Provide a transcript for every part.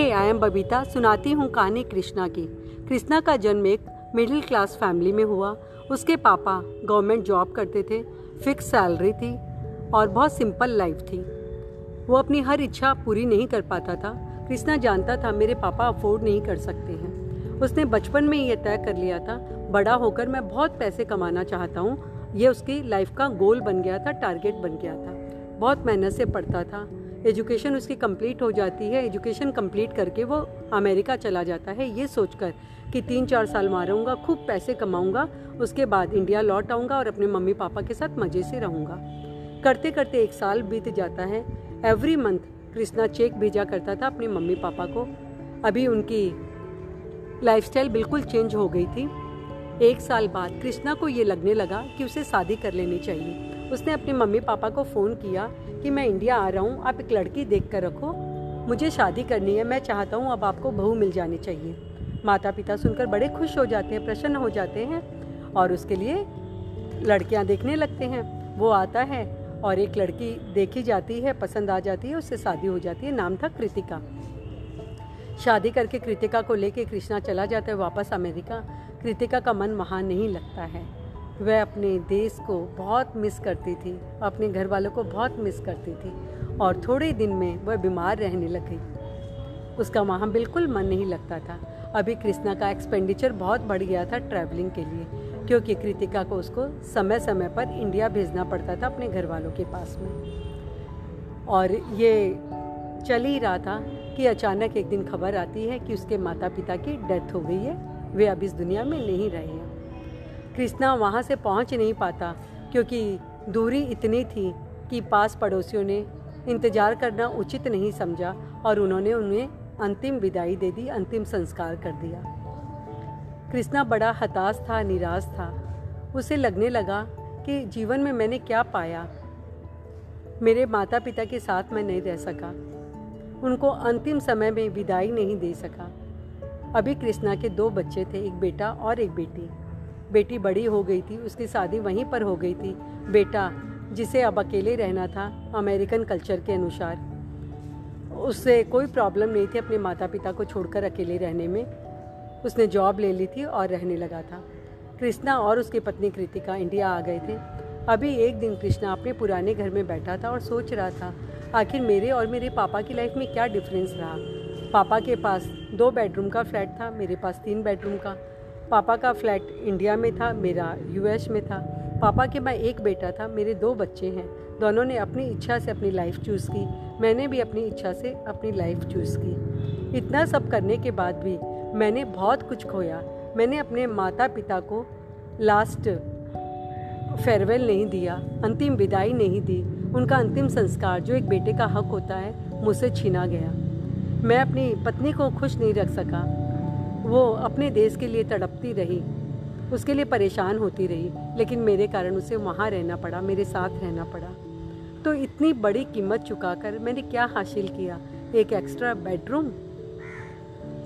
Hey I am Babita सुनाती हूँ कहानी कृष्णा की। कृष्णा का जन्म एक मिडिल क्लास फैमिली में हुआ। उसके पापा गवर्नमेंट जॉब करते थे फिक्स सैलरी थी और बहुत सिंपल लाइफ थी। वो अपनी हर इच्छा पूरी नहीं कर पाता था। कृष्णा जानता था मेरे पापा अफोर्ड नहीं कर सकते हैं। उसने बचपन में ये तय कर लिया था, बड़ा होकर मैं बहुत पैसे कमाना चाहता हूँ। ये उसकी लाइफ का गोल बन गया था टारगेट बन गया था। बहुत मेहनत से पढ़ता था एजुकेशन उसकी कंप्लीट हो जाती है, एजुकेशन कंप्लीट करके वो अमेरिका चला जाता है। ये सोचकर कि तीन चार साल मारूँगा, खूब पैसे कमाऊँगा, उसके बाद इंडिया लौट आऊँगा और अपने मम्मी पापा के साथ मज़े से रहूँगा। करते करते एक साल बीत जाता है। एवरी मंथ कृष्णा चेक भेजा करता था अपने मम्मी पापा को। अभी उनकी लाइफस्टाइल बिल्कुल चेंज हो गई थी। एक साल बाद कृष्णा को ये लगने लगा कि उसे शादी कर लेनी चाहिए। उसने अपने मम्मी पापा को फ़ोन किया कि मैं इंडिया आ रहा हूँ, आप एक लड़की देख कर रखो। मुझे शादी करनी है, मैं चाहता हूँ अब आपको बहू मिल जानी चाहिए। माता पिता सुनकर बड़े खुश हो जाते हैं, प्रसन्न हो जाते हैं और उसके लिए लड़कियाँ देखने लगते हैं। वो आता है और एक लड़की देखी जाती है, पसंद आ जाती है, उससे शादी हो जाती है, नाम था कृतिका। शादी करके कृतिका को लेके कृष्णा चला जाता है वापस अमेरिका। कृतिका का मन वहाँ नहीं लगता है। वह अपने देश को बहुत मिस करती थी, अपने घर वालों को बहुत मिस करती थी और थोड़े दिन में वह बीमार रहने लग गई। उसका वहाँ बिल्कुल मन नहीं लगता था। अभी कृष्णा का एक्सपेंडिचर बहुत बढ़ गया था ट्रैवलिंग के लिए, क्योंकि कृतिका को उसको समय समय पर इंडिया भेजना पड़ता था अपने घर वालों के पास में। और ये चल ही रहा था कि अचानक एक दिन खबर आती है कि उसके माता पिता की डेथ हो गई है, वे अब इस दुनिया में नहीं रहे हैं। कृष्णा वहाँ से पहुँच नहीं पाता, क्योंकि दूरी इतनी थी कि पास पड़ोसियों ने इंतज़ार करना उचित नहीं समझा और उन्होंने उन्हें अंतिम विदाई दे दी, अंतिम संस्कार कर दिया। कृष्णा बड़ा हताश था, निराश था। उसे लगने लगा कि जीवन में मैंने क्या पाया। मेरे माता पिता के साथ मैं नहीं रह सका। उनको अंतिम समय में विदाई नहीं दे सका। अभी कृष्णा के दो बच्चे थे, एक बेटा और एक बेटी। बेटी बड़ी हो गई थी, उसकी शादी वहीं पर हो गई थी। बेटा, जिसे अब अकेले रहना था, अमेरिकन कल्चर के अनुसार। उससे कोई प्रॉब्लम नहीं थी अपने माता पिता को छोड़कर अकेले रहने में। उसने जॉब ले ली थी और रहने लगा था। कृष्णा और उसकी पत्नी कृतिका इंडिया आ गए थे। अभी एक दिन कृष्णा अपने पुराने घर में बैठा था और सोच रहा था, आखिर मेरे और मेरे पापा की लाइफ में क्या डिफरेंस रहा? पापा के पास दो बेडरूम का फ्लैट था, मेरे पास तीन बेडरूम का। पापा का फ्लैट इंडिया में था, मेरा यूएस में था। पापा के मैं एक बेटा था, मेरे दो बच्चे हैं। दोनों ने अपनी इच्छा से अपनी लाइफ चूज़ की। मैंने भी अपनी इच्छा से अपनी लाइफ चूज़ की। इतना सब करने के बाद भी मैंने बहुत कुछ खोया। मैंने अपने माता पिता को लास्ट फेयरवेल नहीं दिया, अंतिम विदाई नहीं दी। उनका अंतिम संस्कार, जो एक बेटे का हक होता है, मुझसे छीना गया। मैं अपनी पत्नी को खुश नहीं रख सका। वो अपने देश के लिए तड़पती रही, उसके लिए परेशान होती रही, लेकिन मेरे कारण उसे वहाँ रहना पड़ा, मेरे साथ रहना पड़ा। तो इतनी बड़ी कीमत चुकाकर मैंने क्या हासिल किया? एक एक्स्ट्रा बेडरूम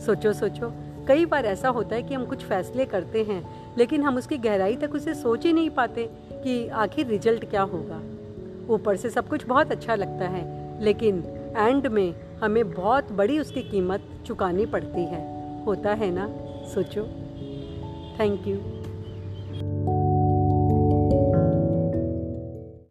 सोचो सोचो। कई बार ऐसा होता है कि हम कुछ फैसले करते हैं, लेकिन हम उसकी गहराई तक उसे सोच ही नहीं पाते कि आखिर रिज़ल्ट क्या होगा। ऊपर से सब कुछ बहुत अच्छा लगता है, लेकिन एंड में हमें बहुत बड़ी उसकी कीमत चुकानी पड़ती है। होता है ना? सोचो। Thank you